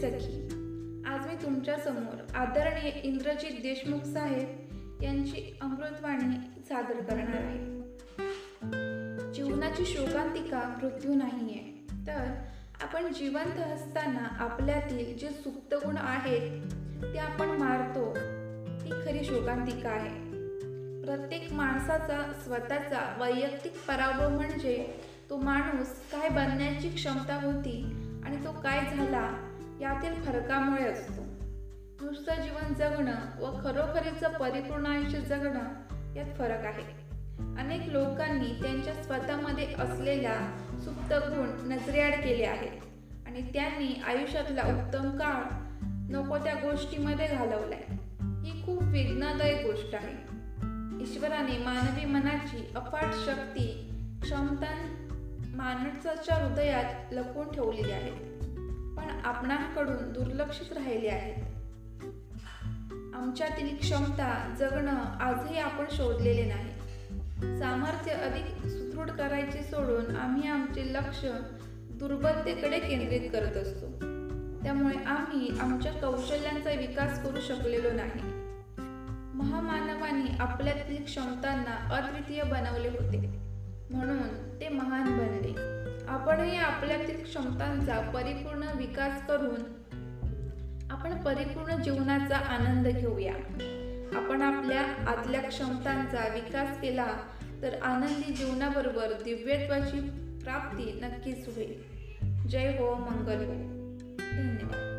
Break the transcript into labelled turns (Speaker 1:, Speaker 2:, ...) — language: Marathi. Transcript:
Speaker 1: आज मी तुमच्यासमोर आदरणीय इंद्रजित देशमुख साहेब यांची अमृतवाणी सादर करणार आहे. जीवनाची शोकांतिका मृत्यू नाहीये. तर आपण जिवंत असताना आपल्यातील जे सुप्त गुण आहेत ते आपण मारतो. ती खरी शोकांतिका आहे. प्रत्येक माणसाचा स्वतःचा वैयक्तिक पराभव म्हणजे तो माणूस काय बनण्याची क्षमता होती आणि तो काय झाला फरकामुळे असतो. नुसतं जीवन जगणं व खरोखरीचं परिपूर्ण आयुष्य जगणं यात फरक आहे. अनेक लोकांनी त्यांच्या स्वतःमध्ये असलेल्या सुप्त गुण नजरेआड केले आहेत आणि त्यांनी आयुष्यातला उत्तम काळ नको त्या गोष्टीमध्ये घालवलाय. ही खूप वेदनादायक गोष्ट आहे. ईश्वराने मानवी मनाची अफाट शक्ती क्षमता माणसाच्या हृदयात लपवून ठेवलेली आहे. पण आपणाकडून दुर्लक्षित राहिले आहेत. आमच्यातील क्षमता जगणं आजही आपण शोधलेले नाही. सामर्थ्य अधिक सुदृढ करायचे सोडून आम्ही आमचे लक्ष दुर्बलतेकडे केंद्रित करत असतो. त्यामुळे आम्ही आमच्या कौशल्यांचा विकास करू शकलेलो नाही. महामानवाने आपल्यातील क्षमतांना अद्वितीय बनवले होते. आपणही आपल्यातील क्षमतांचा परिपूर्ण विकास करून आपण परिपूर्ण जीवनाचा आनंद घेऊया. आपण आपल्या आतल्या क्षमतांचा विकास केला तर आनंदी जीवनाबरोबर दिव्यत्वाची प्राप्ती नक्कीच होईल. जय हो मंगल हो. धन्यवाद.